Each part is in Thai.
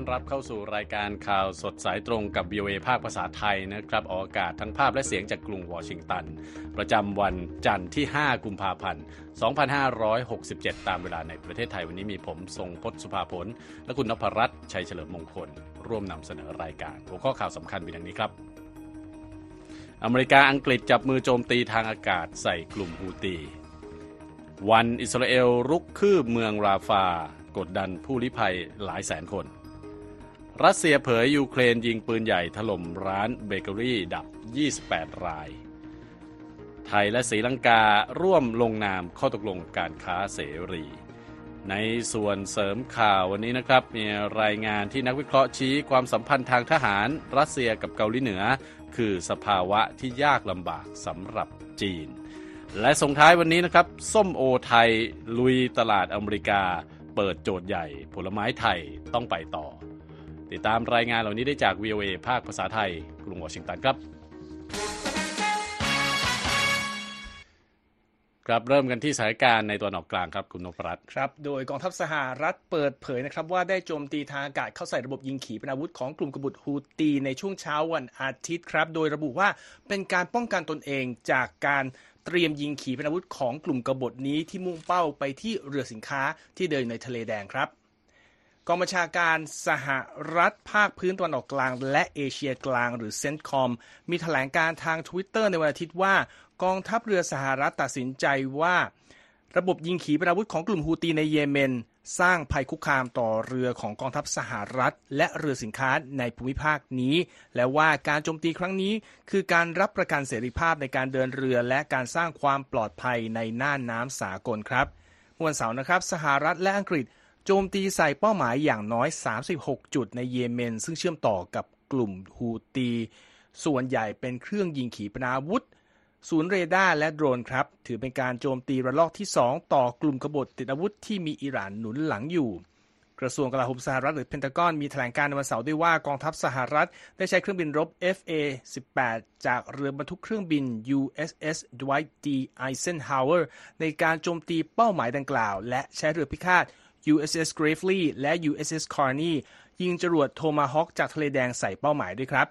อนรับเข้าสู่รายการข่าวสดสายตรงกับ VOA ภาคภาษาไทยนะครับออกอากาศทั้งภาพและเสียงจากกรุงวอชิงตัน ประจำวันจันทร์ที่ 5 กุมภาพันธ์ 2567 ตามเวลาในประเทศไทยวันนี้มีผมทรงพศสุภาผล และคุณนพรัตน์ชัยเฉลิมมงคล ร่วมนำเสนอรายการ หัวข้อข่าวสำคัญเป็นอย่างนี้ครับ อเมริกาอังกฤษจับมือโจมตีทางอากาศใส่กลุ่มฮูตีวันอิสราเอลรุกคืบเมืองราฟากดดันผู้ลี้ภัยหลายแสนคน รัสเซียเผยยูเครนยิงปืนใหญ่ถล่มร้านเบเกอรี่ดับ 28 ราย ไทยและศรีลังการ่วมลงนามข้อตกลงการค้าเสรี ในส่วนเสริมข่าววันนี้นะครับมีรายงานที่นักวิเคราะห์ชี้ความสัมพันธ์ทางทหารรัสเซียกับเกาหลีเหนือ คือสภาวะที่ยากลำบากสำหรับจีน และส่งท้ายวันนี้นะครับ ส้มโอไทยลุยตลาดอเมริกา เปิดโจทย์ใหญ่ ผลไม้ไทยต้องไปต่อ ติดตามรายงานเหล่านี้ได้จาก VOA ภาคภาษาไทย กรุงวอชิงตันครับ ครับเริ่มกันที่สถานการณ์ในตัวนออกกลางครับคุณนพรัตน์ครับโดยกองทัพสหรัฐเปิดเผยนะครับว่าได้โจมตีทางอากาศเข้าใส่ระบบยิงขีปนาวุธของกลุ่มกบฏฮูตีในช่วงเช้าวันอาทิตย์ครับ โดยระบุว่าเป็นการป้องกันตนเองจากการเตรียมยิงขีปนาวุธของกลุ่มกบฏนี้ที่มุ่งเป้าไปที่เรือสินค้าที่เดินในทะเลแดงครับ องบัญชาการสหรัฐภาคพื้นตะวันออกกลาง และเอเชียกลางหรือเซนต์คอมมีแถลงการทาง Twitter ในวันอาทิตย์ว่า กองทัพเรือสหรัฐตัดสินใจว่า ระบบยิงขีปนาวุธของกลุ่มฮูตีในเยเมน สร้างภัยคุกคามต่อเรือของกองทัพสหรัฐ และเรือสินค้าในภูมิภาคนี้ และว่าการโจมตีครั้งนี้ คือการรับประกันเสรีภาพในการเดินเรือ และการสร้างความปลอดภัยในน่านน้ำสากลครับวันเสาร์นะครับ สหรัฐและอังกฤษ จมตีใส่เป้าหมายอย่างน้อย 36 จุดในเยเมน ซึ่งเชื่อมต่อกับกลุ่มฮูตี ส่วนใหญ่เป็นเครื่องยิงขีปนาวุธ ศูนย์เรดาร์และโดรนครับ ถือเป็นการโจมตีระลอกที่ 2 ต่อกลุ่มกบฏติดอาวุธที่มีอิหร่านหนุนหลังอยู่ กระทรวงกลาโหมสหรัฐหรือเพนทากอนมีแถลงการณ์ในวันเสาร์ด้วยว่ากองทัพสหรัฐ ได้ใช้เครื่องบินรบ FA-18 จากเรือบรรทุกเครื่องบิน USS Dwight D. Eisenhower ในการโจมตีเป้าหมายดังกล่าว และใช้เรือพิฆาต USS Gravely และ USS Carney ยิงจรวดโทมาฮอคจากทะเลแดงใส่เป้าหมายด้วยครับ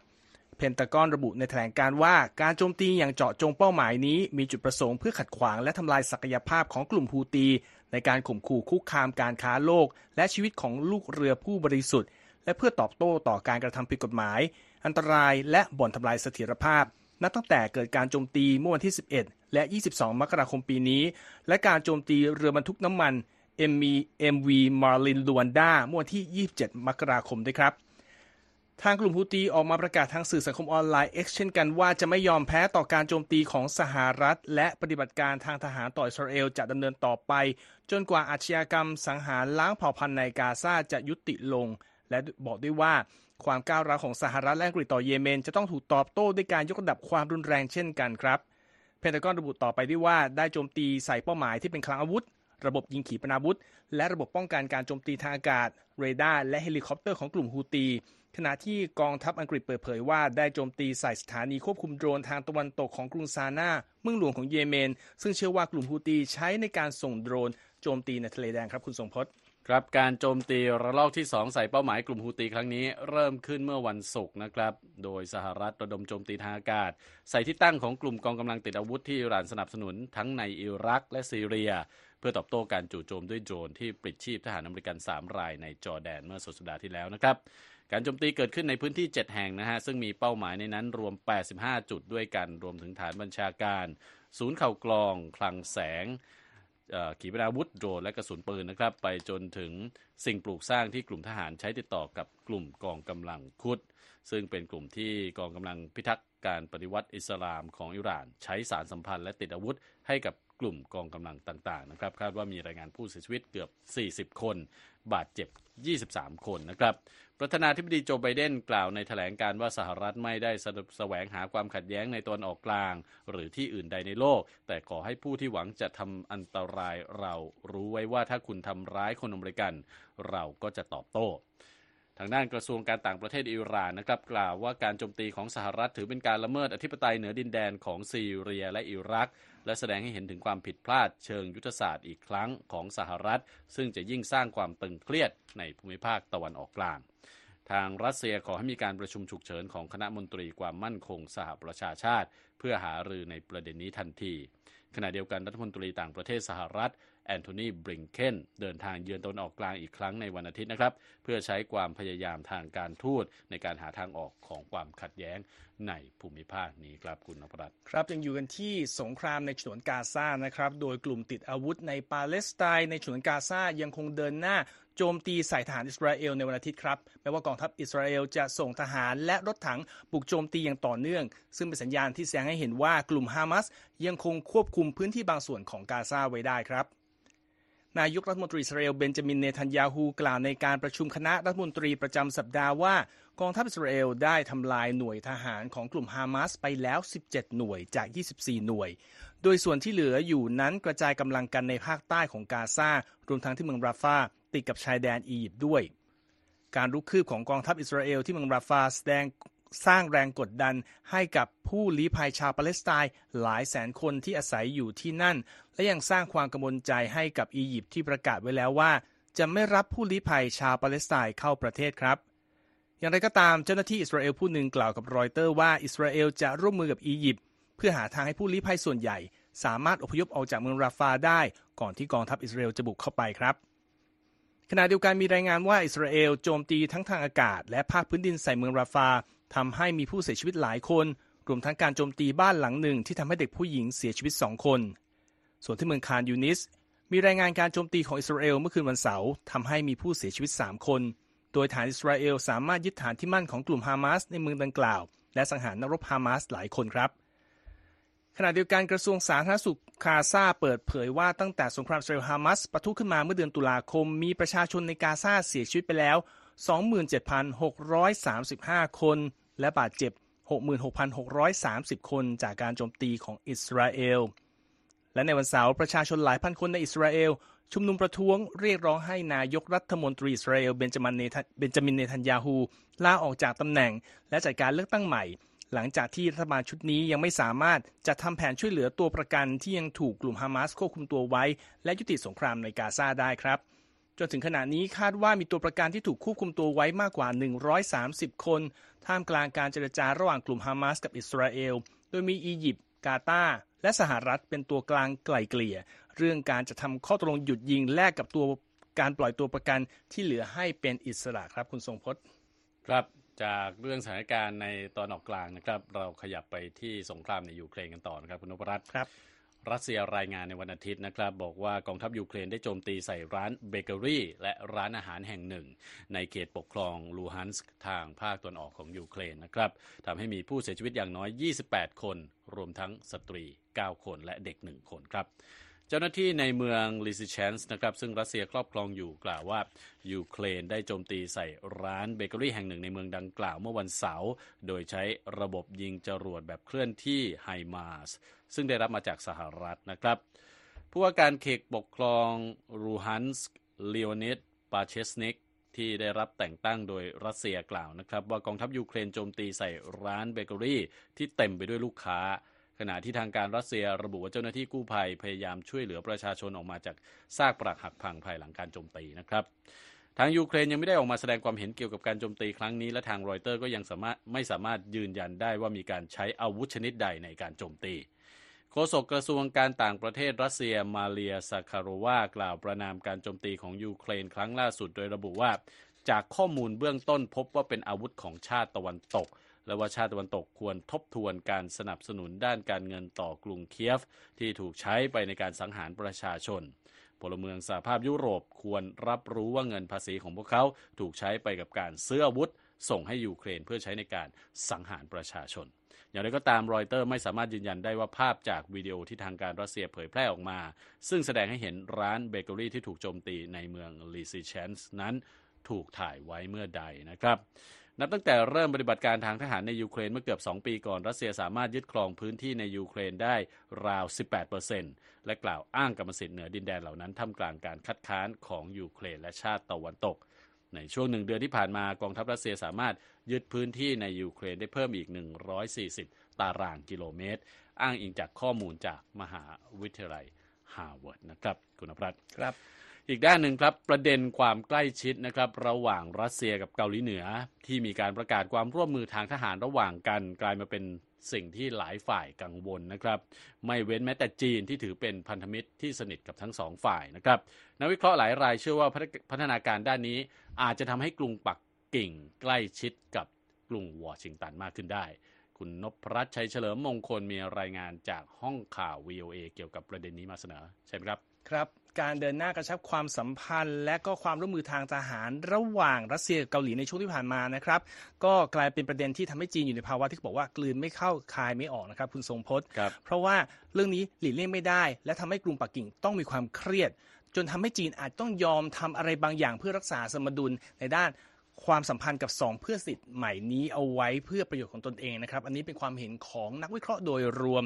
เพนตากอนระบุในแถลงการณ์ว่าการโจมตีอย่างเจาะจงเป้าหมายนี้มีจุดประสงค์เพื่อขัดขวางและทำลายศักยภาพของกลุ่มฮูตี ในการข่มขู่คุกคามการค้าโลก และชีวิตของลูกเรือผู้บริสุทธิ์ และเพื่อตอบโต้ต่อการกระทำผิดกฎหมาย อันตรายและบ่อนทำลายเสถียรภาพนับตั้งแต่เกิดการโจมตีเมื่อวันที่ 11 และ 22 มกราคมปีนี้ และการโจมตีเรือบรรทุกน้ำมัน MV MV Marlin Luanda เมื่อวันที่ 27 มกราคมด้วยครับ ทางกลุ่มฮูตีออกมาประกาศทางสื่อสังคมออนไลน์เช่นกันว่าจะไม่ยอมแพ้ต่อการโจมตีของสหรัฐ และปฏิบัติการทางทหารต่ออิสราเอลจะดำเนินต่อไป จนกว่าอาชญากรรมสังหารล้างเผ่าพันธุ์ในกาซาจะยุติลง และบอกด้วยว่าความก้าวร้าวของสหรัฐและอังกฤษต่อเยเมน จะต้องถูกตอบโต้ด้วยการยกระดับความรุนแรงเช่นกันครับ เพนทากอนระบุต่อไปด้วยว่าได้โจมตีใส่เป้าหมายที่เป็นคลังอาวุธ ระบบยิงขีปนาวุธ และระบบป้องกันการโจมตีทางอากาศ เรดาร์และเฮลิคอปเตอร์ของกลุ่มฮูตี ขณะที่กองทัพอังกฤษเปิดเผยว่าได้โจมตีใส่สถานีควบคุมโดรนทางตะวันตกของกรุงซานาเมืองหลวงของเยเมน ซึ่งเชื่อว่ากลุ่มฮูตีใช้ในการส่งโดรนโจมตีในทะเลแดงครับคุณทรงพจน์ครับการโจมตีระลอกที่ 2 ใส่เป้าหมายกลุ่มฮูตีครั้งนี้เริ่มขึ้นเมื่อวันศุกร์นะครับ โดยสหรัฐระดมโจมตีทางอากาศ ใส่ที่ตั้งของกลุ่มกองกำลังติดอาวุธที่อิหร่านสนับสนุนทั้งในอิรักและซีเรีย เพื่อตอบโต้การจู่โจมด้วยโดรนที่ปลิดชีพทหารอเมริกัน 3 รายในจอร์แดนเมื่อสุดสัปดาห์ที่แล้วนะครับการโจมตีเกิดขึ้นในพื้นที่ 7 แห่งนะฮะ ซึ่งมีเป้าหมายในนั้นรวม 85 จุดด้วยกัน รวมถึงฐานบัญชาการ ศูนย์เข่ากลอง คลังแสงขีปนาวุธโดรนและกระสุนปืนนะครับ ไปจนถึงสิ่งปลูกสร้างที่กลุ่มทหารใช้ติดต่อกับกลุ่มกองกำลังคุด ซึ่งเป็นกลุ่มที่กองกำลังพิทักษ์การปฏิวัติอิสลามของอิหร่าน ใช้สารสัมพันธ์และติดอาวุธให้กับ กลุ่มกองกำลังต่างๆนะครับคาดว่ามีรายงานผู้เสียชีวิตเกือบ 40 คน บาดเจ็บ 23 คนนะครับประธานาธิบดีโจไบเดนกล่าวในแถลงการว่าสหรัฐไม่ได้สแสวงหาความขัดแย้งในตอนออกกลาง หรือที่อื่นใดในโลก แต่ขอให้ผู้ที่หวังจะทำอันตรายเรารู้ไว้ว่าถ้าคุณทำร้ายคนอเมริกัน เราก็จะตอบโต้ทางด้านกระทรวงการต่างประเทศอิหร่านนะครับกล่าวว่าการโจมตีของสหรัฐถือเป็นการละเมิดอธิปไตยเหนือดินแดนของซีเรียและอิรัก และแสดงให้เห็นถึงความผิดพลาดเชิงยุทธศาสตร์อีกครั้งของสหรัฐ ซึ่งจะยิ่งสร้างความตึงเครียดในภูมิภาคตะวันออกกลาง ทางรัสเซียขอให้มีการประชุมฉุกเฉินของคณะมนตรีความมั่นคงสหประชาชาติ เพื่อหารือในประเด็นนี้ทันทีขณะเดียวกันรัฐมนตรีต่างประเทศสหรัฐ แอนโทนีบริงเคนเดินทางเยือนตนออกกลางอีกครั้งในวันอาทิตย์นะครับ เพื่อใช้ความพยายามทางการทูตในการหาทางออกของความขัดแย้งในภูมิภาคนี้ครับคุณนพรัตครับยังอยู่กันที่สงครามในฉนวนกาซานะครับ โดยกลุ่มติดอาวุธในปาเลสไตน์ในฉนวนกาซายังคงเดินหน้าโจมตีใส่ทหารอิสราเอลในวันอาทิตย์ครับแม้ว่ากองทัพอิสราเอลจะส่งทหารและรถถังบุกโจมตีอย่างต่อเนื่อง ซึ่งเป็นสัญญาณที่แสดงให้เห็นว่ากลุ่มฮามาสยังคงควบคุมพื้นที่บางส่วนของกาซาไว้ได้ครับ นายกรัฐมนตรีอิสราเอลเบนจามินเนทันยาฮูกล่าวในการประชุมคณะรัฐมนตรีประจำสัปดาห์ว่ากองทัพอิสราเอลได้ทำลายหน่วยทหารของกลุ่มฮามาสไปแล้ว 17 หน่วยจาก 24 หน่วย โดยส่วนที่เหลืออยู่นั้นกระจายกำลังกันในภาคใต้ของกาซารวมทั้งที่เมืองราฟาติดกับชายแดนอียิปต์ด้วย การรุกคืบของกองทัพอิสราเอลที่เมืองราฟาแสดง สร้างแรงกดดันให้กับผู้ลี้ภัยชาวปาเลสไตน์หลายแสนคนที่อาศัยอยู่ที่นั่น และยังสร้างความกังวลใจให้กับอียิปต์ที่ประกาศไว้แล้วว่า จะไม่รับผู้ลี้ภัยชาวปาเลสไตน์เข้าประเทศครับ อย่างไรก็ตามเจ้าหน้าที่อิสราเอลผู้หนึ่งกล่าวกับรอยเตอร์ว่าอิสราเอลจะร่วมมือกับอียิปต์เพื่อหาทางให้ผู้ลี้ภัยส่วนใหญ่ สามารถอพยพออกจากเมืองราฟาได้ ก่อนที่กองทัพอิสราเอลจะบุกเข้าไปครับ ขณะเดียวกันมีรายงานว่าอิสราเอลโจมตีทั้งทางอากาศ และภาคพื้นดินใส่เมืองราฟาทำให้มีผู้เสียชีวิตหลายคน รวมทั้งการโจมตีบ้านหลังหนึ่งที่ทำให้เด็กผู้หญิงเสียชีวิตสองคน ส่วนที่เมืองคานยูนิส มีรายงานการโจมตีของอิสราเอลเมื่อคืนวันเสาร์ทำให้มีผู้เสียชีวิต3คน โดยฐานอิสราเอลสามารถยึดฐานที่มั่นของกลุ่มฮามาสในเมืองดังกล่าว และสังหารนักรบฮามาสหลายคนครับขณะเดียวกันกระทรวงสาธารณสุข คาซาเปิดเผยว่าตั้งแต่สงครามอิสราเอลฮามาสปะทุขึ้นมาเมื่อเดือนตุลาคม มีประชาชนในกาซาเสียชีวิตไปแล้ว 27,635 คน และบาดเจ็บ 66,630 คนจากการโจมตีของอิสราเอล และในวันเสาร์ประชาชนหลายพันคนในอิสราเอล ชุมนุมประท้วงเรียกร้องให้นายกรัฐมนตรีอิสราเอลเบนจามินเนทันเบนจามินเนทันยาฮูลาออกจากตำแหน่ง และจัดการเลือกตั้งใหม่ หลังจากที่รัฐบาลชุดนี้ยังไม่สามารถจะทำแผนช่วยเหลือตัวประกันที่ยังถูกกลุ่มฮามาสควบคุมตัวไว้ และยุติสงครามในกาซาได้ครับจนถึงขณะนี้คาดว่ามีตัวประกันที่ถูกควบคุมตัวไว้มากกว่า 130 คน ท่ามกลางการเจรจาระหว่างกลุ่มฮามาสกับอิสราเอล โดยมีอียิปต์กาตาร์และสหรัฐเป็นตัวกลางไกล่เกลี่ย เรื่องการจะทำข้อตกลงหยุดยิงแลกกับตัวการปล่อยตัวประกันที่เหลือให้เป็นอิสระครับคุณทรงพจน์ ครับ จากเรื่องสถานการณ์ในตอนออกกลางนะครับ เราขยับไปที่สงครามในยูเครนกันต่อนะครับคุณนพรัตน์ครับ รัสเซียรายงานในวันอาทิตย์นะครับ บอกว่ากองทัพยูเครนได้โจมตีใส่ร้านเบเกอรี่ และร้านอาหารแห่งหนึ่ง ในเขตปกครองลูฮันสก์ทางภาคตะวันออกของยูเครนนะครับทำให้มีผู้เสียชีวิตอย่างน้อย 28 คน รวมทั้งสตรี 9 คนและเด็ก 1 คนครับ เจ้าหน้าที่ในเมืองลิซิเชนส์นะครับซึ่งรัสเซียครอบครองอยู่กล่าวว่ายูเครนได้โจมตีใส่ร้านเบเกอรี่แห่งหนึ่งในเมืองดังกล่าวเมื่อวันเสาร์โดยใช้ระบบยิงจรวดแบบเคลื่อนที่ไฮมาสซึ่งได้รับมาจากสหรัฐนะครับผู้ว่าการเขตปกครองลูฮันสก์เลโอนิดปาเชสนิกที่ได้รับแต่งตั้งโดยรัสเซียกล่าวนะครับ ว่ากองทัพยูเครนโจมตีใส่ร้านเบเกอรี่ที่เต็มไปด้วยลูกค้า ขณะที่ทางการรัสเซียระบุว่าเจ้าหน้าที่กู้ภัยพยายามช่วยเหลือประชาชนออกมาจากซากปรักหักพังภายหลังการโจมตีนะครับทางยูเครนยังไม่ได้ออกมาแสดงความเห็นเกี่ยวกับการโจมตีครั้งนี้และทางรอยเตอร์ก็ยังสามารถไม่สามารถยืนยันได้ว่ามีการใช้อาวุธชนิดใดในการโจมตีโฆษกกระทรวงการต่างประเทศรัสเซียมาเรียซาคาโรวากล่าวประณามการโจมตีของยูเครนครั้งล่าสุดโดยระบุว่า จากข้อมูลเบื้องต้นพบว่าเป็นอาวุธของชาติตะวันตก และว่าชาติตะวันตกควรทบทวนการสนับสนุนด้านการเงินต่อกรุงเคียฟ ที่ถูกใช้ไปในการสังหารประชาชนพลเมืองสหภาพยุโรปควรรับรู้ว่าเงินภาษีของพวกเขาถูกใช้ไปกับการซื้ออาวุธ ส่งให้ยูเครนเพื่อใช้ในการสังหารประชาชน อย่างไรก็ตามรอยเตอร์ไม่สามารถยืนยันได้ว่าภาพจากวิดีโอที่ทางการรัสเซียเผยแพร่ออกมา ซึ่งแสดงให้เห็นร้านเบเกอรี่ที่ถูกโจมตีในเมืองลีซิเชนส์นั้นถูกถ่ายไว้เมื่อใดนะครับ นับตั้งแต่เริ่มปฏิบัติการทางทหารในยูเครนเมื่อเกือบ 2 ปีก่อน รัสเซียสามารถยึดครองพื้นที่ในยูเครนได้ราว 18%และกล่าวอ้างกรรมสิทธิ์เหนือดินแดนเหล่านั้นท่ามกลางการคัดค้านของยูเครนและชาติตะวันตก ในช่วงหนึ่งเดือนที่ผ่านมากองทัพรัสเซียสามารถยึดพื้นที่ในยูเครนได้เพิ่มอีก 140 ตารางกิโลเมตร อ้างอิงจากข้อมูลจากมหาวิทยาลัยฮาร์วาร์ดนะครับ คุณนพรัตน์ครับ อีกด้านหนึ่งครับประเด็นความใกล้ชิดนะครับระหว่างรัสเซียกับเกาหลีเหนือ ที่มีการประกาศความร่วมมือทางทหารระหว่างกัน กลายมาเป็นสิ่งที่หลายฝ่ายกังวลนะครับ ไม่เว้นแม้แต่จีนที่ถือเป็นพันธมิตรที่สนิทกับทั้งสองฝ่ายนะครับนักวิเคราะห์หลายรายเชื่อว่าพัฒนาการด้านนี้ อาจจะทำให้กรุงปักกิ่งใกล้ชิดกับกรุงวอชิงตันมากขึ้นได้ คุณนพรัตน์ชัยเฉลิมมงคลมีรายงานจากห้องข่าว VOA เกี่ยวกับประเด็นนี้มาเสนอใช่ไหมครับ ครับ การเดินหน้ากระชับความสัมพันธ์ และก็ความร่วมมือทางทหารระหว่างรัสเซียกับเกาหลีในช่วงที่ผ่านมานะครับ ก็กลายเป็นประเด็นที่ทำให้จีนอยู่ในภาวะที่บอกว่ากลืนไม่เข้าคายไม่ออกนะครับ คุณทรงพจน์ เพราะว่าเรื่องนี้หลีกเลี่ยงไม่ได้ และทำให้กรุงปักกิ่งต้องมีความเครียด จนทำให้จีนอาจต้องยอมทำอะไรบางอย่างเพื่อรักษาสมดุลในด้าน ความสัมพันธ์กับสองเพื่อนสนิทใหม่นี้เอาไว้เพื่อประโยชน์ของตนเองนะครับ อันนี้เป็นความเห็นของนักวิเคราะห์โดยรวม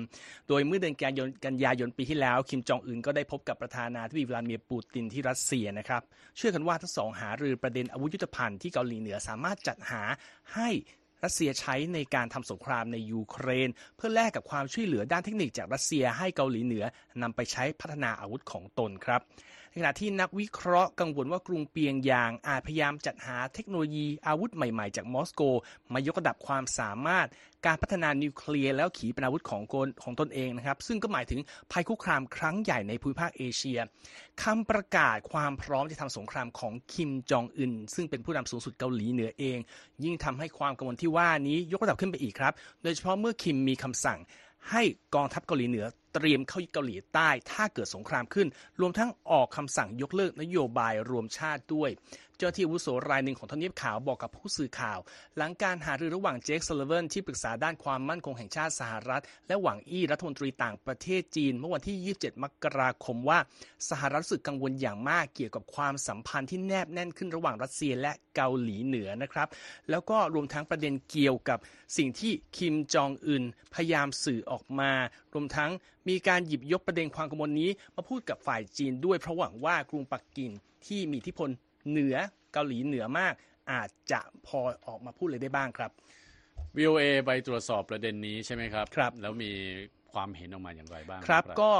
โดยเมื่อเดือนกันยายนกันยายนปีที่แล้ว คิมจองอึนก็ได้พบกับประธานาธิบดีวลาดิเมียร์ปูตินที่รัสเซียนะครับ เชื่อกันว่าทั้งสองหารือประเด็นอาวุธยุทโธภัณฑ์ที่เกาหลีเหนือสามารถจัดหาให้รัสเซียใช้ในการทำสงครามในยูเครน เพื่อแลกกับความช่วยเหลือด้านเทคนิคจากรัสเซียให้เกาหลีเหนือนำไปใช้พัฒนาอาวุธของตนครับ ในขณะที่นักวิเคราะห์กังวลว่ากรุงเปียงยางอาจพยายามจัดหาเทคโนโลยีอาวุธใหม่ๆ จากมอสโก มายกระดับความสามารถการพัฒนานิวเคลียร์แล้วขีปนาวุธของของตนเองนะครับ ซึ่งก็หมายถึงภัยคุกคามครั้งใหญ่ในภูมิภาคเอเชียคำประกาศความพร้อมจะทำสงครามของคิมจองอึนซึ่งเป็นผู้นำสูงสุดเกาหลีเหนือเอง ยิ่งทำให้ความกังวลที่ว่านี้ยกระดับขึ้นไปอีกครับ โดยเฉพาะเมื่อคิมมีคำสั่งให้กองทัพเกาหลีเหนือ เตรียมเข้ายึดเกาหลีใต้ถ้าเกิดสงครามขึ้น รวมทั้งออกคำสั่งยกเลิกนโยบายรวมชาติด้วยเจ้าหน้าที่อาวุโสรายหนึ่งของทำเนียบขาวบอกกับผู้สื่อข่าว หลังการหารือระหว่างเจคซัลลิแวนที่ปรึกษาด้านความมั่นคงแห่งชาติสหรัฐ และหวังอี้รัฐมนตรีต่างประเทศจีน เมื่อวันที่ 27 มกราคมว่า สหรัฐรู้สึกกังวลอย่างมากเกี่ยวกับความสัมพันธ์ที่แนบแน่นขึ้นระหว่างรัสเซียและเกาหลีเหนือนะครับ แล้วก็รวมทั้งประเด็นเกี่ยวกับสิ่งที่คิมจองอึนพยายามสื่อออกมา รวมทั้งมีการหยิบยกประเด็นความกังวลนี้มาพูดกับฝ่ายจีนด้วยเพราะหวังว่ากรุงปักกิ่งที่มีอิทธิพล เหนือเกาหลีเหนือมาก อาจจะพอออกมาพูดเลยได้บ้างครับ VOA ไปตรวจสอบประเด็นนี้ใช่ไหมครับครับ แล้วมีความเห็นออกมาอย่างไรบ้างครับ ก็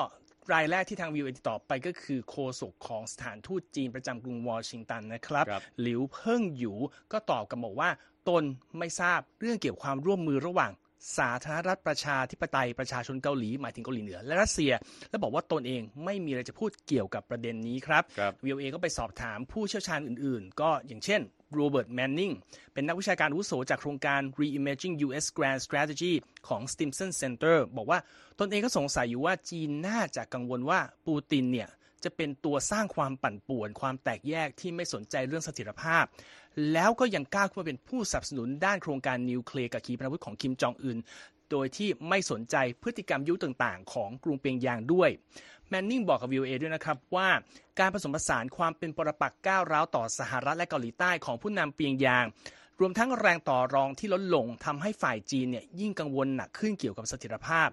รายแรกที่ทางวิวติดต่อไปก็คือโฆษกของสถานทูตจีนประจำกรุงวอชิงตันนะครับครับหลิวเพิ่งหยูก็ตอบกับบอกว่า ตนไม่ทราบเรื่องเกี่ยวกับความร่วมมือระหว่าง สาธารณรัฐประชาธิปไตยประชาชนเกาหลีหมายถึงเกาหลีเหนือและรัสเซีย และบอกว่าตนเองไม่มีอะไรจะพูดเกี่ยวกับประเด็นนี้ครับครับวิวเอก็ไปสอบถามผู้เชี่ยวชาญอื่น ๆ ก็อย่างเช่นโรเบิร์ตแมนนิงเป็นนักวิชาการอาวุโสจากโครงการ Reimaging U.S. Grand Strategy ของ Stimson Center บอกว่าตนเองก็สงสัยอยู่ว่าจีนน่าจะกังวลว่าปูตินเนี่ยจะเป็นตัวสร้างความปั่นป่วน ความแตกแยกที่ไม่สนใจเรื่องเสถียรภาพ แล้วก็ยังกล้าขึ้นมาเป็นผู้สนับสนุนด้านโครงการนิวเคลียร์กับขีปนาวุธของคิมจองอึนโดยที่ไม่สนใจพฤติกรรมยุต่างๆ ของกรุงเปียงยางด้วยแมนนิงบอกกับวิวเอด้วยนะครับว่าการผสมผสานความเป็นปรปักษ์ก้าวร้าวต่อสหรัฐและเกาหลีใต้ของผู้นำเปียงยาง รวมทั้งแรงต่อรองที่ลดลงทำให้ฝ่ายจีนเนี่ยยิ่งกังวลหนักขึ้นเกี่ยวกับเสถียรภาพ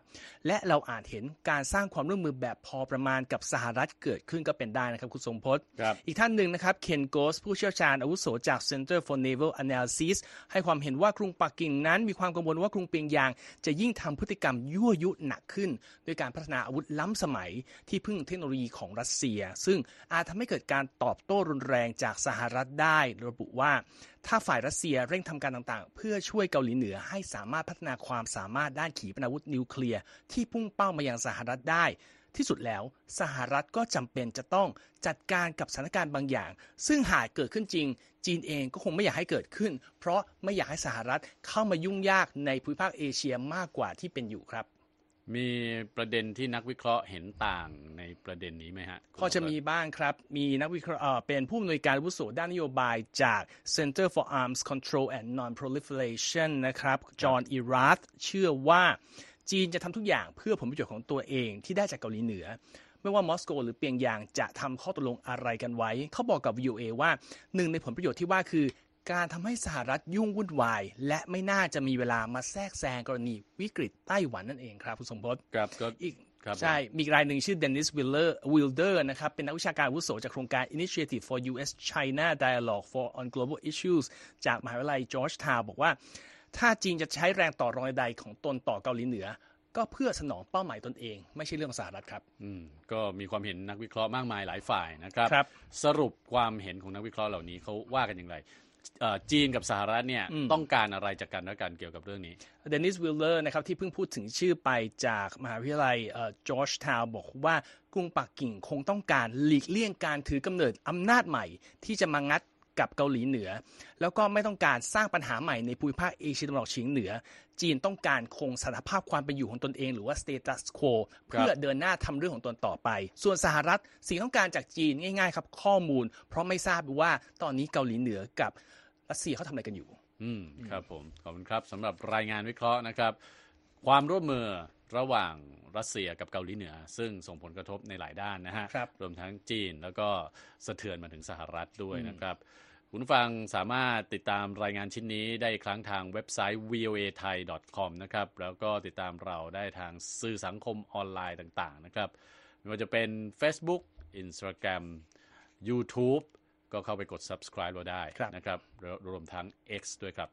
และเราอาจเห็นการสร้างความร่วมมือแบบพอประมาณกับสหรัฐเกิดขึ้นก็เป็นได้นะครับคุณทรงพจน์ครับอีกท่านหนึ่งนะครับเคนโกสผู้เชี่ยวชาญอาวุโสจาก Center for Naval Analysis ให้ความเห็นว่ากรุงปักกิ่งนั้นมีความกังวลว่ากรุงเปียงยาง จะยิ่งทำพฤติกรรมยั่วยุหนักขึ้น ด้วยการพัฒนาอาวุธล้ำสมัยที่พึ่งเทคโนโลยีของรัสเซีย ซึ่งอาจทำให้เกิดการตอบโต้รุนแรงจากสหรัฐได้ ระบุว่าถ้าฝ่ายรัสเซียเร่งทำการต่างๆ เพื่อช่วยเกาหลีเหนือให้สามารถพัฒนาความสามารถด้านขีปนาวุธนิวเคลียร์ที่พุ่งเป้ามายังสหรัฐได้ ที่สุดแล้วสหรัฐก็จำเป็นจะต้องจัดการกับสถานการณ์บางอย่าง ซึ่งหากเกิดขึ้นจริง จีนเองก็คงไม่อยากให้เกิดขึ้น เพราะไม่อยากให้สหรัฐเข้ามายุ่งยากในภูมิภาคเอเชียมากกว่าที่เป็นอยู่ครับ มีประเด็นที่นักวิเคราะห์เห็นต่างในประเด็นนี้ไหมฮะพอจะมีบ้างครับ มีนักวิเคราะห์เอ่อเป็นผู้อำนวยการอาวุโสด้านนโยบายจาก Center for Arms Control and Non-Proliferation นะครับ จอห์นอีรัธเชื่อว่าจีนจะทำทุกอย่างเพื่อผลประโยชน์ของตัวเองที่ได้จากเกาหลีเหนือ ไม่ว่ามอสโกหรือเปียงยางจะทำข้อตกลงอะไรกันไว้ เขาบอกกับ VOA ว่าหนึ่งในผลประโยชน์ที่ว่าคือ การทำให้สหรัฐยุ่งวุ่นวาย และไม่น่าจะมีเวลามาแทรกแซงกรณีวิกฤตไต้หวันนั่นเองครับคุณทรงพจน์ครับก็อีกครับใช่ มีอีกรายหนึ่งชื่อเดนนิสวิลเลอร์วิลเดอร์นะครับ เป็นนักวิชาการอาวุโสจากโครงการ Initiative for U.S. China Dialogue for on Global Issues จากมหาวิทยาลัยจอร์จทาวน์บอกว่า ถ้าจีนจะใช้แรงต่อรองใดๆของตนต่อเกาหลีเหนือ ก็เพื่อสนองเป้าหมายตนเอง ไม่ใช่เรื่องสหรัฐครับ อืม ก็มีความเห็นนักวิเคราะห์มากมายหลายฝ่ายนะครับครับสรุปความเห็นของนักวิเคราะห์เหล่านี้เขาว่ากันอย่างไรเอ่อ จีนกับสหรัฐเนี่ยอืมต้องการอะไรจากกันและกันเกี่ยวกับเรื่องนี้เดนนิสวิลเดอร์นะครับที่เพิ่งพูดถึงชื่อไปจากมหาวิทยาลัยจอร์จทาวน์บอกว่ากรุงปักกิ่งคงต้องการหลีกเลี่ยงการถือกำเนิดอำนาจใหม่ ที่จะมางัด กับเกาหลีเหนือ แล้วก็ไม่ต้องการสร้างปัญหาใหม่ในภูมิภาคเอเชียตะวันออกเฉียงเหนือ จีนต้องการคงสถานภาพความเป็นอยู่ของตนเองหรือว่า status quo เพื่อเดินหน้าทำเรื่องของตนต่อไป ส่วนสหรัฐสิ่งต้องการจากจีนง่ายๆครับข้อมูล เพราะไม่ทราบว่าตอนนี้เกาหลีเหนือกับรัสเซียเขาทำอะไรกันอยู่ อืมครับผมขอบคุณครับสำหรับรายงานวิเคราะห์นะครับความร่วมมือระหว่างรัสเซียกับเกาหลีเหนือ ซึ่งส่งผลกระทบในหลายด้านนะฮะครับรวมทั้งจีนแล้วก็สะเทือนมาถึงสหรัฐด้วยนะครับ คุณผู้ฟังสามารถติดตามรายงานชิ้นนี้ได้อีกครั้งทางเว็บไซต์ voa thai com นะครับ แล้วก็ติดตามเราได้ทางสื่อสังคมออนไลน์ต่าง ๆ นะครับ ไม่ว่าจะเป็น Facebook Instagram YouTube ก็เข้าไปกด subscribe เราได้ครับนะครับแล้วรวมทั้ง X ด้วยครับ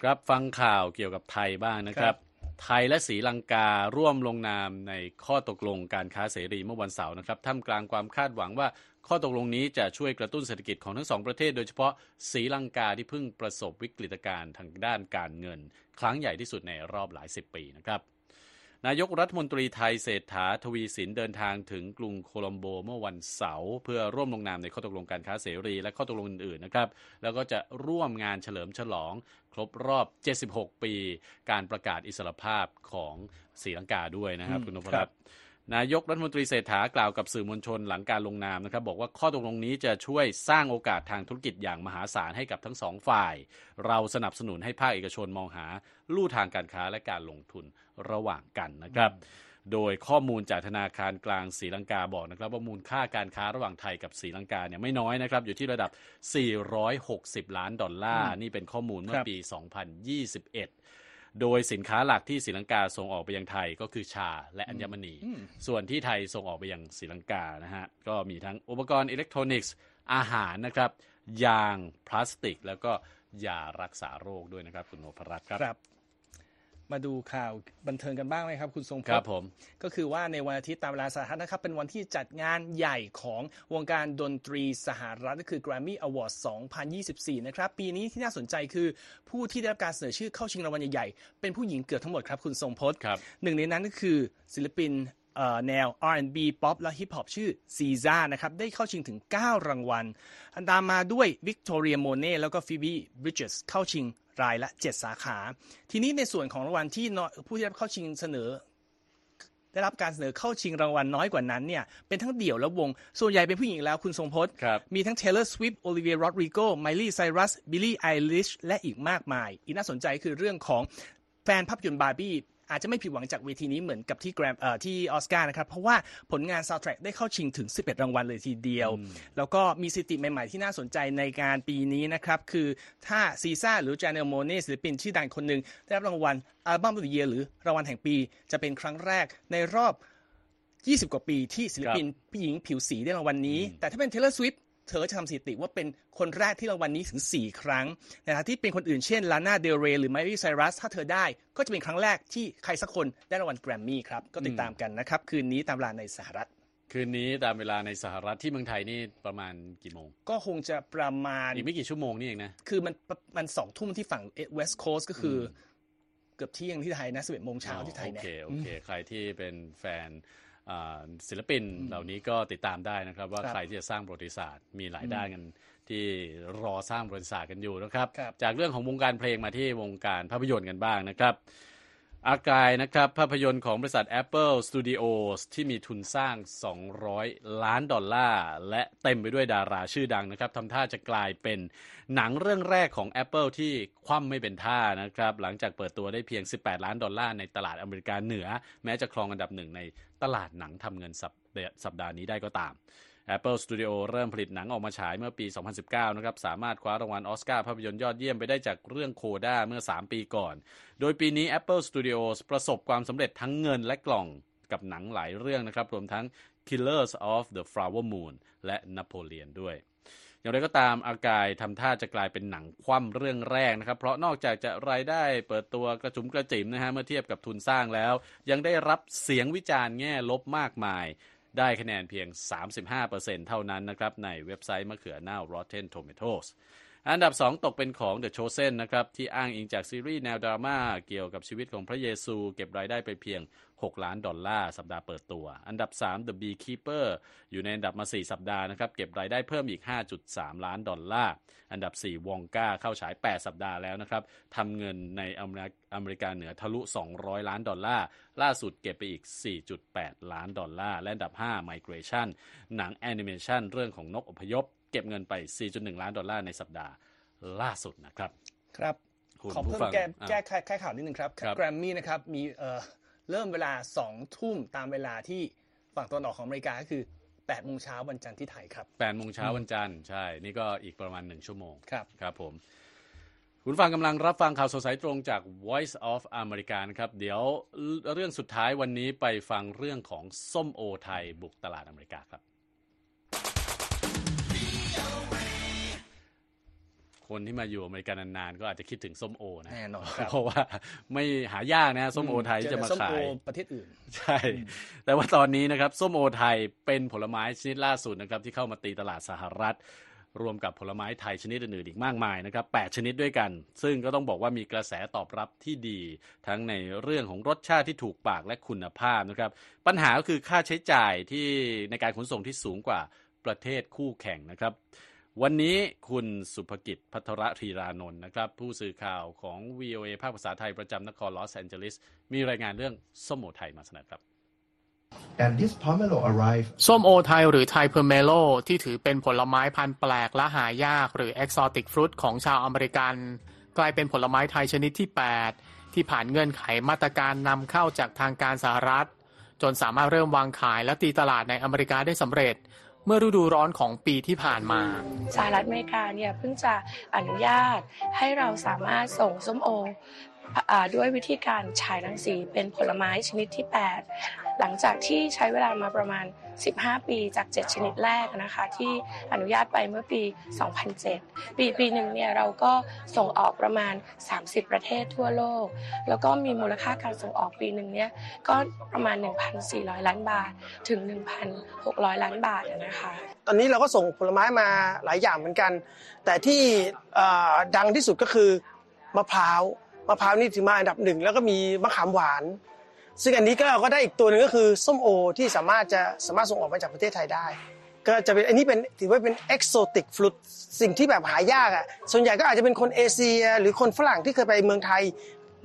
ครับฟังข่าวเกี่ยวกับไทยบ้างนะครับ ไทยและศรีลังการ่วมลงนามในข้อตกลงการค้าเสรีเมื่อวันเสาร์นะครับท่ามกลางความคาดหวังว่าข้อตกลงนี้จะช่วยกระตุ้นเศรษฐกิจของทั้งสองประเทศ โดยเฉพาะศรีลังกาที่เพิ่งประสบวิกฤตการณ์ทางด้านการเงิน ครั้งใหญ่ที่สุดในรอบหลายสิบปีนะครับ นายกรัฐมนตรีไทยเศรษฐาทวีสินเดินทางถึงกรุงโคลัมโบเมื่อวันเสาร์เพื่อร่วมลงนามในข้อตกลงการค้าเสรีและข้อตกลงอื่นๆนะครับ แล้วก็จะร่วมงานเฉลิมฉลอง ครบรอบ 76 ปี การประกาศอิสรภาพของศรีลังกาด้วยนะครับอืมคุณนพครัรัตบน์ นายกรัฐมนตรีเศรษฐากล่าวกับสื่อมวลชนหลังการลงนามนะครับบอกว่าข้อตกลงนี้จะช่วยสร้างโอกาสทางธุรกิจอย่างมหาศาลให้กับทั้งสองฝ่าย เราสนับสนุนให้ภาคเอกชนมองหาลู่ทางการค้าและการลงทุนระหว่างกันนะครับ โดยข้อมูลจากธนาคารกลางศรีลังกาบอกนะครับว่ามูลค่าการค้าระหว่างไทยกับศรีลังกาเนี่ยไม่น้อยนะครับอยู่ที่ระดับ 460 ล้านดอลลาร์นี่เป็นข้อมูลเมื่อครับปี 2021 โดยสินค้าหลักที่ศรีลังกาส่งออกไปยังไทยก็คือชาและอัญมณี ส่วนที่ไทยส่งออกไปยังศรีลังกานะฮะก็มีทั้งอุปกรณ์อิเล็กทรอนิกส์อาหารนะครับยางพลาสติก แล้วก็ยารักษาโรคด้วยนะครับ คุณโนภรัตน์ครับครับ มาดูข่าวบันเทิงกันบ้างไหมครับ คุณทรงพครัจบน์ผม ก็คือว่าในวันอาทิตย์ตามเวลาสหรัฐนะครับ เป็นวันที่จัดงานใหญ่ของวงการดนตรีสหรัฐก็คือ Grammy Awards 2024 นะครับ ปีนี้ที่น่าสนใจคือผู้ที่ได้รับการเสนอชื่อเข้าชิงรางวัลใหญ่ๆ เป็นผู้หญิงเกือบทั้งหมดครับ คุณทรงพจน์ครับหนึ่งในนั้นก็คือศิลปินเอ่อแนว R&B ป๊อปและฮิปฮอปชื่อ SZA นะครับ ได้เข้าชิงถึง 9 รางวัล อันตามมาด้วย Victoria Monét แล้วก็ Phoebe Bridgers เข้าชิง รายละ 7 สาขา ทีนี้ในส่วนของรางวัลที่น้อยผู้ที่ได้รับเข้าชิงเสนอ ได้รับการเสนอเข้าชิงรางวัลน้อยกว่านั้นเนี่ยเป็นทั้งเดี่ยวและวง ส่วนใหญ่เป็นผู้หญิงแล้วคุณทรงพจน์ครับมีทั้ง Taylor Swift Olivia Rodrigo Miley Cyrus Billie Eilish และอีกมากมาย อีกน่าสนใจคือเรื่องของแฟนภาพยนตร์บาร์บี้ อาจจะไม่ผิดหวังจากเวทีนี้เหมือนกับที่แกรมเอ่อที่ออสการ์นะครับ เพราะว่าผลงานซาวด์แทร็กได้เข้าชิงถึง 11 รางวัลเลยทีเดียว แล้วก็มีสถิติใหม่ ๆ ที่น่าสนใจในงานปีนี้นะครับ คือถ้าซีซ่าหรือจ a น e l โมเน่ศิลปินชื่อดังคนหนึ่งได้รับรางวัลอัลบั้ม of the year หรือรางวัลแห่งปี จะเป็นครั้งแรกในรอบ 20 กว่าปีที่ศิลปินผู้หญิงผิวสีได้รางวัลนี้ แต่ถ้าเป็น Taylor Swift เธอจะทำสถิติว่าเป็นคนแรกที่รางวัลนี้ถึง 4 ครั้งนะครับที่เป็นคนอื่นเช่นลาน่าเดลเรหรือไมลี่ไซรัสถ้าเธอได้ก็จะเป็นครั้งแรกที่ใครสักคนได้รางวัลแกรมมี่ครับก็ติดตามกันนะครับ คืนนี้ตามเวลาในสหรัฐ คืนนี้ตามเวลาในสหรัฐที่เมืองไทยนี่ประมาณกี่โมง ก็คงจะประมาณอีกไม่กี่ชั่วโมงนี่เองนะคือมันมันสองทุ่มที่ฝั่งเวสต์โคสก็คืออเกือบเที่ยงที่ไทยนะสิบเอ็ดโมงเช้าที่ไทยโอเนี่ยเคโอเค ใครที่เป็นแฟนอ่า ศิลปินเหล่านี้ก็ติดตามได้นะครับ ว่าครับใครที่จะสร้างประวัติศาสตร์มีหลายด้านกันที่รอสร้างประวัติศาสตร์กันอยู่นะครับครับจากเรื่องของวงการเพลงมาที่วงการภาพยนตร์กันบ้างนะครับ อากายนะครับ ภาพยนตร์ของบริษัท Apple Studios ที่มีทุนสร้าง 200 ล้านดอลลาร์ และเต็มไปด้วยดาราชื่อดังนะครับทำท่าจะกลายเป็นหนังเรื่องแรกของ Apple ที่คว่ำไม่เป็นท่านะครับ หลังจากเปิดตัวได้เพียง 18 ล้านดอลลาร์ในตลาดอเมริกาเหนือ แม้จะครองอันดับหนึ่งในตลาดหนังทำเงินสัปสัปดาห์นี้ได้ก็ตาม Apple Studio เริ่มผลิตหนังออกมาฉายเมื่อปี 2019 นะครับ สามารถคว้ารางวัลอสการ์ภาพยนตร์ยอดเยี่ยมไปได้จากเรื่องโคด้าเมื่อ 3 ปีก่อน โดยปีนี้ Apple Studios ประสบความสำเร็จทั้งเงินและกล่องกับหนังหลายเรื่องนะครับ รวมทั้ง Killers of the Flower Moon และ Napoleon ด้วยอย่างไรก็ตามอากายทำท่าจะกลายเป็นหนังคว่ำเรื่องแรกนะครับ เพราะนอกจากจะรายได้เปิดตัวกระจุมกระจิ๋มนะฮะเมื่อเทียบกับทุนสร้างแล้ว ยังได้รับเสียงวิจารณ์แง่ลบมากมาย ได้คะแนนเพียง 35%เท่านั้นนะครับในเว็บไซต์มะเขือเน่า Rotten Tomatoes อันดับ 2 ตกเป็นของ The Chosen นะครับ ที่อ้างอิงจากซีรีส์แนวดราม่าเกี่ยวกับชีวิตของพระเยซู เก็บรายได้ไปเพียง 6 ล้านดอลลาร์ สัปดาห์เปิดตัว อันดับ 3 The Beekeeper อยู่ในอันดับมา 4 สัปดาห์นะครับ เก็บรายได้เพิ่มอีก 5.3 ล้านดอลลาร์ อันดับ 4 Wonka เข้าฉาย 8 สัปดาห์แล้วนะครับทำเงินในอเมริกาเหนือทะลุ 200 ล้านดอลลาร์ ล่าสุดเก็บไปอีก 4.8 ล้านดอลลาร์ และอันดับ 5 Migration หนังแอนิเมชันเรื่องของนกอพยพ เก็บเงินไป 4.1 ล้านดอลลาร์ในสัปดาห์ล่าสุดนะครับ ครับคุณขอผู้เพิ่มฟังแก้อะแก้แค่แค่ข่าวนิดนึงครับครับแกรมมี่นะครับมีเอ่อเริ่มเวลาสองทุ่มตามเวลาที่ฝั่งตะวันออกของอเมริกาก็คือ8โมงเช้าวันจันทร์ที่ไทยครับ8โมงเช้าวันจันทร์ใช่ นี่ก็อีกประมาณ 1 ชั่วโมง ครับ ครับผม คุณฟังกำลังรับฟังข่าวสดสายตรงจาก Voice of America นะครับ เดี๋ยวเรื่องสุดท้ายวันนี้ไปฟังเรื่องของส้มโอไทยบุกตลาดอเมริกาครับ คนที่มาอยู่อเมริกานานๆก็อาจจะคิดถึงส้มโอนะแน่นอนครับเพราะว่าไม่หายากนะส้มโอไทยที่จะมาเอแต่ส้ขายโอประเทศอื่น ใช่ แต่ว่าตอนนี้นะครับส้มโอไทยเป็นผลไม้ชนิดล่าสุดนะครับที่เข้ามาตีตลาดสหรัฐ รวมกับผลไม้ไทยชนิดอื่นๆอีกมากมายนะครับ8ชนิดด้วยกัน ซึ่งก็ต้องบอกว่ามีกระแสตอบรับที่ดี ทั้งในเรื่องของรสชาติที่ถูกปากและคุณภาพนะครับ ปัญหาก็คือค่าใช้จ่ายที่ในการขนส่งที่สูงกว่าประเทศคู่แข่งนะครับ วันนี้คุณสุภกิจพัทรธีรานนท์นะครับ ผู้สื่อข่าวของ VOA ภาคภาษาไทยประจำนครลอสแอนเจลิส มีรายงานเรื่องส้มโอไทยมาเสนอครับ And this pomelo arrived ส้มโอไทยหรือ Thai pomelo ที่ถือเป็นผลไม้พันธุ์แปลกและหายาก หรือ Exotic Fruit ของชาวอเมริกัน กลายเป็นผลไม้ไทยชนิดที่ 8 ที่ผ่านเงื่อนไขมาตรการนำเข้าจากทางการสหรัฐ จนสามารถเริ่มวางขายและตีตลาดในอเมริกาได้สำเร็จ เมื่อฤดูร้อนของปีที่ผ่านมา สหรัฐอเมริกาเนี่ยเพิ่งจะอนุญาตให้เราสามารถส่งส้มโอด้วยวิธีการฉายรังสีเป็นผลไม้ชนิดที่ 8หลังจากที่ใช้เวลามาประมาณ 15 ปีจาก 7 ชนิดแรกนะคะที่อนุญาตไปเมื่อปี 2007 ปีปีหนึ่งเนี่ยเราก็ส่งออกประมาณ 30 ประเทศทั่วโลก แล้วก็มีมูลค่าการส่งออกปีหนึ่งเนี่ยก็ประมาณ 1,400 ล้านบาทถึง 1,600 ล้านบาทนะคะ ตอนนี้เราก็ส่งผลไม้มาหลายอย่างเหมือนกัน แต่ที่ดังที่สุดก็คือมะพร้าวมะพร้าวนี่ถือมาอันดับหนึ่งแล้วก็มีมะขามหวาน ซึ่งอันนี้ก็เราก็ได้อีกตัวหนึ่งก็คือส้มโอที่สามารถจะสามารถส่งออกมาจากประเทศไทยได้ ก็จะเป็นอันนี้เป็นถือว่าเป็น exotic fruit สิ่งที่แบบหายากอะส่วนใหญ่ก็อาจจะเป็นคนเอเชีย หรือคนฝรั่งที่เคยไปเมืองไทย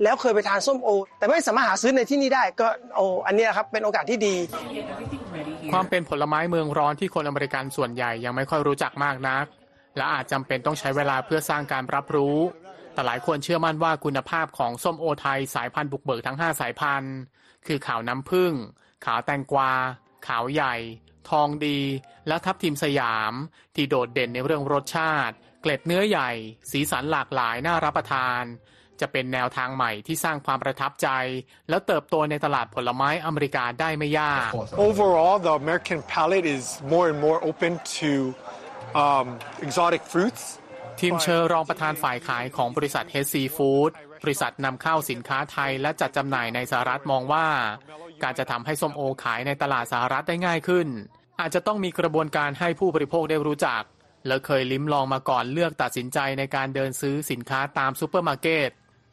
แล้วเคยไปทานส้มโอ แต่ไม่สามารถหาซื้อในที่นี่ได้ก็โออันนี้ครับเป็นโอกาสที่ดี ความเป็นผลไม้เมืองร้อนที่คนอเมริกันส่วนใหญ่ยังไม่ค่อยรู้จักมากนัก และอาจจำเป็นต้องใช้เวลาเพื่อสร้างการรับรู้ แต่หลายคนเชื่อมั่นว่าคุณภาพของส้มโอไทยสายพันธุ์บุกเบิกทั้ง 5 สายพันธุ์ คือขาวน้ำผึ้งขาวแตงกวา ขาวใหญ่ ทองดี และทับทิมสยาม ที่โดดเด่นในเรื่องรสชาติ เกล็ดเนื้อใหญ่ สีสันหลากหลายน่ารับประทาน จะเป็นแนวทางใหม่ที่สร้างความประทับใจ และเติบโตในตลาดผลไม้อเมริกาได้ไม่ยาก Overall, the American palate is more and more open to um, exotic fruits. ทีมเชอร์รองประธานฝ่ายขายของบริษัท HC Food บริษัทนำเข้าสินค้าไทยและจัดจำหน่ายในสหรัฐมองว่า การจะทำให้ส้มโอขายในตลาดสหรัฐได้ง่ายขึ้น อาจจะต้องมีกระบวนการให้ผู้บริโภคได้รู้จัก และเคยลิ้มลองมาก่อนเลือกตัดสินใจในการเดินซื้อสินค้าตามซูเปอร์มาร์เก็ต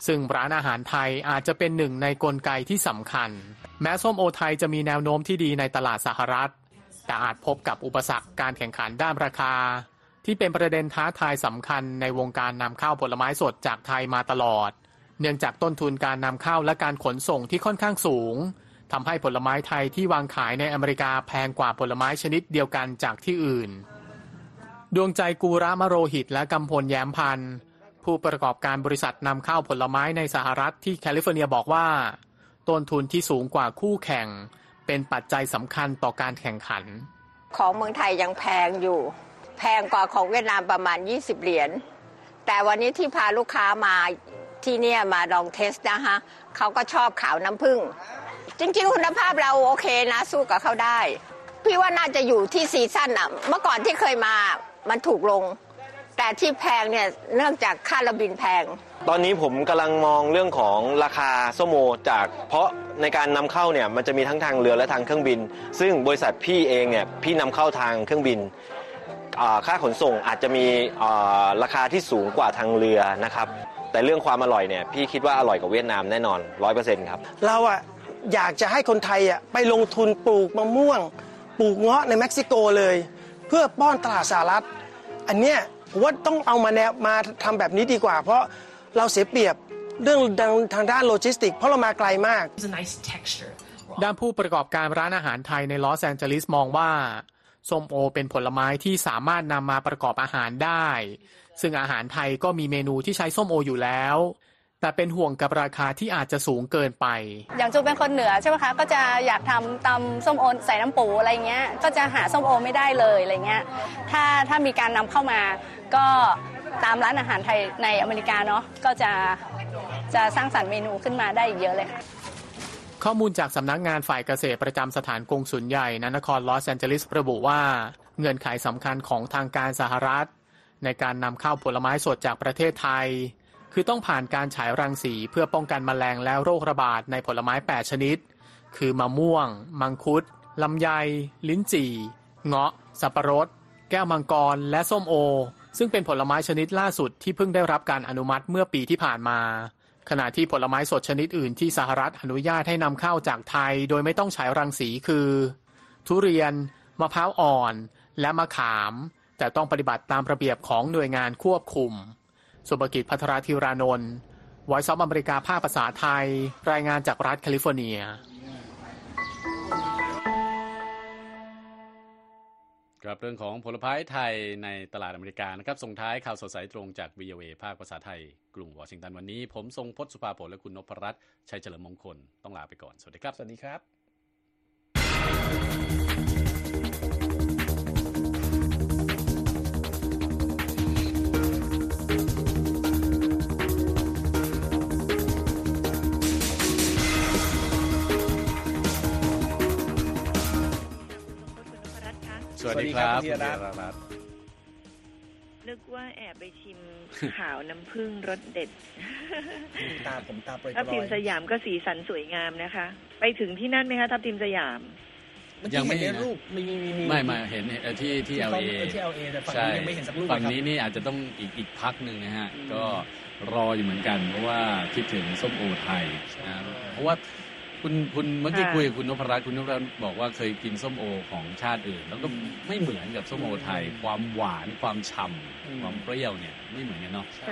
ซึ่งร้านอาหารไทยอาจจะเป็นหนึ่งในกลไกที่สำคัญ แม้ส้มโอไทยจะมีแนวโน้มที่ดีในตลาดสหรัฐ แต่อาจพบกับอุปสรรคการแข่งขันด้านราคา ที่เป็นประเด็นท้าทายสำคัญในวงการนำเข้าผลไม้สดจากไทยมาตลอด เนื่องจากต้นทุนการนำเข้าและการขนส่งที่ค่อนข้างสูงทำให้ผลไม้ไทยที่วางขายในอเมริกาแพงกว่าผลไม้ชนิดเดียวกันจากที่อื่น ดวงใจกูระมโรหิตและกำพลแย้มพันธ์ผู้ประกอบการบริษัทนำเข้าผลไม้ในสหรัฐที่แคลิฟอร์เนียบอกว่า ต้นทุนที่สูงกว่าคู่แข่ง เป็นปัจจัยสำคัญต่อการแข่งขัน ของเมืองไทยยังแพงอยู่ แพงกว่าของเวียดนามประมาณ 20 เหรียญ แต่วันนี้ที่พาลูกค้ามาที่เนี่ยมาลองเทสนะคะเขาก็ชอบขาวน้ำผึ้ง จริงๆ คุณภาพเราโอเคนะ สู้กับเขาได้ พี่ว่าน่าจะอยู่ที่ซีซั่นอะเมื่อก่อนที่เคยมามันถูกลง แต่ที่แพงเนี่ยเนื่องจากค่าระบินแพง ตอนนี้ผมกำลังมองเรื่องของราคาส้มโอจาก เพราะในการนำเข้าเนี่ยมันจะมีทั้งทางเรือและทางเครื่องบิน ซึ่งบริษัทพี่เองเนี่ยพี่นำเข้าทางเครื่องบิน ค่าขนส่งอาจจะมีอ่าราคาที่สูงกว่าทางเรือนะครับแต่เรื่องความอร่อยเนี่ยพี่คิดว่าอร่อยกว่าเวียดนามแน่นอนร้อยเปอร์เซ็นต์ครับเราอะอยากจะให้คนไทยอะไปลงทุนปลูกมะม่วง ปลูกเงาะในเม็กซิโกเลย เพื่อป้อนตลาดสหรัฐ อันเนี้ยผมว่าต้องเอามาแนวมาทำแบบนี้ดีกว่า เพราะเราเสียเปรียบเรื่องทางด้านโลจิสติก เพราะเรามาไกลมาก ด้านผู้ประกอบการร้านอาหารไทยในลอสแอนเจลิสมองว่า ส้มโอเป็นผลไม้ที่สามารถนำมาประกอบอาหารได้ ซึ่งอาหารไทยก็มีเมนูที่ใช้ส้มโออยู่แล้ว แต่เป็นห่วงกับราคาที่อาจจะสูงเกินไป อย่างจูเป็นคนเหนือใช่ไหมคะ ก็จะอยากทำตำส้มโอใส่น้ำปูอะไรเงี้ย ก็จะหาส้มโอไม่ได้เลยอะไรเงี้ย ถ้าถ้ามีการนำเข้ามาก็ตามร้านอาหารไทยในอเมริกาเนาะ ก็จะจะสร้างสรรค์เมนูขึ้นมาได้อีกเยอะเลยค่ะ ข้อมูลจากสำนักงานฝ่ายเกษตรประจำสถานกงสุลใหญ่นนครลอสแอนเจลิสระบุว่า เงื่อนไขสำคัญของทางการสหรัฐ ในการนำเข้าผลไม้สดจากประเทศไทย คือต้องผ่านการฉายรังสีเพื่อป้องกันแมลงและโรคระบาดในผลไม้ 8 ชนิด คือมะม่วง มังคุดลำไย ลิ้นจี่ เงาะ สับปะรด แก้วมังกร และส้มโอ ซึ่งเป็นผลไม้ชนิดล่าสุดที่เพิ่งได้รับการอนุมัติเมื่อปีที่ผ่านมา ขณะที่ผลไม้สดชนิดอื่นที่สหรัฐอนุญาตให้นำเข้าจากไทย โดยไม่ต้องฉายรังสีคือ ทุเรียน มะพร้าวอ่อน และมะขาม แต่ต้องปฏิบัติตามระเบียบของหน่วยงานควบคุม สุภกิจพัทราธิรานนท์ไวซ์ซอมอเมริกาภาคภาษาไทย รายงานจากรัฐแคลิฟอร์เนีย ครับเรื่องของผลไม้ไทยในตลาดอเมริกานะครับส่งท้ายข่าวสดสายตรงจาก VOA ภาคภาษาไทย กรุงวอชิงตันวันนี้ ผมทรงพศสุภาผลและคุณนพรัตน์ชัยเฉลิมมงคลต้องลาไปก่อน สวัสดีครับ สวัสดีครับ วัสดีครับสวัสดีครับณธีรรัตน์นึกว่าแอบไปชิมขาวน้ำผึ้งรสเด็ดตาผมตาโปรยทับทิมๆสยามก็สีสันสวยงามนะคะ ไปถึงที่นั่นไหมคะทับทิมสยามเมื่อยักี้งไม่เห็นเห็นในนะรูปมีมีมีไม่ไม่เห็นเอ่อที่ที่ที่เขา LA ที่ LA แต่ฝั่งใช่นี้ยังไม่เห็นสักรูปเลยฝั่งครับนี้นี่อาจจะต้องอีกอีกพักหนึ่งนะฮะอืมก็รออยู่เหมือนกัน เพราะว่าคิดถึงส้มโอไทยนะเพราะว่า คุณคุณเมื่อกี้ค่ะคุยกับคุณนพรัตน์คุณนพรัตน์บอกว่าเคยกินส้มโอของชาติอื่น แล้วก็ไม่เหมือนกับส้มโอไทย ความหวานความฉ่ำความเปรี้ยวเนี่ยไม่เหมือนกันเนาะใช่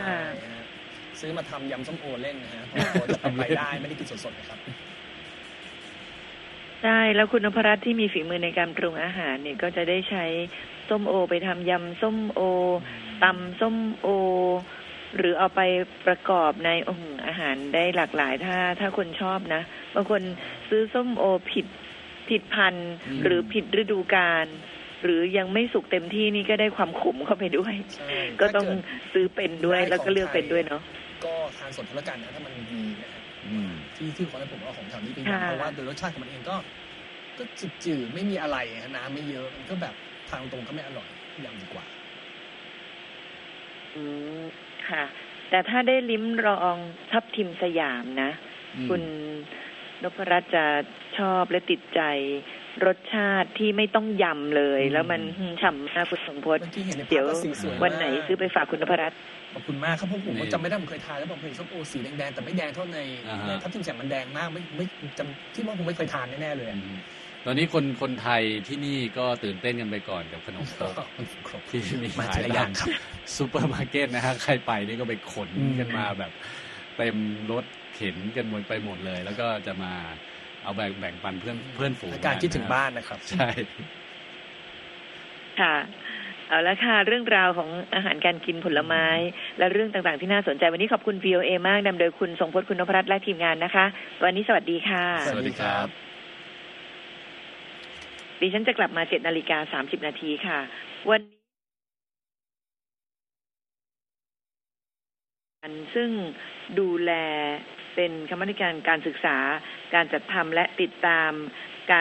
ฮะซื้อมาทำยำส้มโอเล่นนะฮะเพราะว่าจะเป็นไปได้ไม่ได้กินสดๆนะครับใช่แล้วคุณนพรัตน์ที่มีฝีมือในการปรุงอาหารเนี่ยก็จะได้ใช้ส้มโอ ไปทำยำส้มโอตำส้มโอ หรือเอาไปประกอบในอื้อหืออาหารได้หลากหลาย ถ้าถ้าคนชอบนะบางคนซื้อส้มโอผิดผิดพันธุ์อืมหรือผิดฤดูกาลหรือยังไม่สุกเต็มที่นี่ก็ได้ความขมเข้าไปด้วยใช่ก็ต้องถ้าเดซื้อเป็นด้วยได้แล้วก็เลือกของไทยเป็นด้วยเนาะก็ทานสดเท่ากันนะถ้ามันดีนะฮะอืมที่ที่ขอให้ผมเอาของแถวนี้ไปค่ะยำเพราะว่าโดยรสชาติของมันเองก็ก็จืดๆไม่มีอะไรฮะน้ำไม่เยอะมันก็แบบทางตรงก็ไม่อร่อยยำดีกว่า อืม ค่ะ แต่ถ้าได้ลิ้มลองทับทิมสยามนะอืมคุณนพรัตน์จะชอบและติดใจรสชาติที่ไม่ต้องยำเลยอืมแล้วมันฉ่ำมากคุณสมพศเมื่อกี้เห็นในภาพเดี๋ยวก็สีสวยมากวันไหนซื้อไปฝากคุณนพรัตน์ขอบคุณมากครับเพราะผมนี่จำไม่ได้ผมเคยทานแล้วผมเคยเห็นส้มโอสีแดงๆแต่ไม่แดงเท่าในอ่าฮะในทับทิมแสงมันแดงมากไม่ไม่จำที่ว่าผมไม่เคยทานแน่ๆเลยอือะม ตอนนี้คนคนไทยที่นี่ก็ตื่นเต้นกันไปก่อนกับขนมครกครบที่มีมาขายทีละอตาย่ามงครับซูเปอร์มาร์เก็ตนะฮะใครไปนี่ก็ไปขนอืมกันมาแบบเต็มรถเข็นกันหมดไปหมดเลย แล้วก็จะมาเอาแบ่งแบ่งปันเพื่อนเพื่อนฝูงอาการคิดถึงะบ้านนะครับ ใช่ค่ะเอาละค่ะ เรื่องราวของอาหารการกินผลไม้ และเรื่องต่างๆที่น่าสนใจวันนี้ขอบคุณ VOA มากนำโดยคุณทรงพจน์คุณนพรัตน์และทีมงานนะคะ วันนี้สวัสดีค่ะ สวัสดีครับ ดิฉันจะกลับมาเจ็ดนาฬิกาสามสิบนาทีค่ะ วันนี้ซึ่งดูแลเป็นคณะกรรมการการศึกษาการจัดทำและติดตาม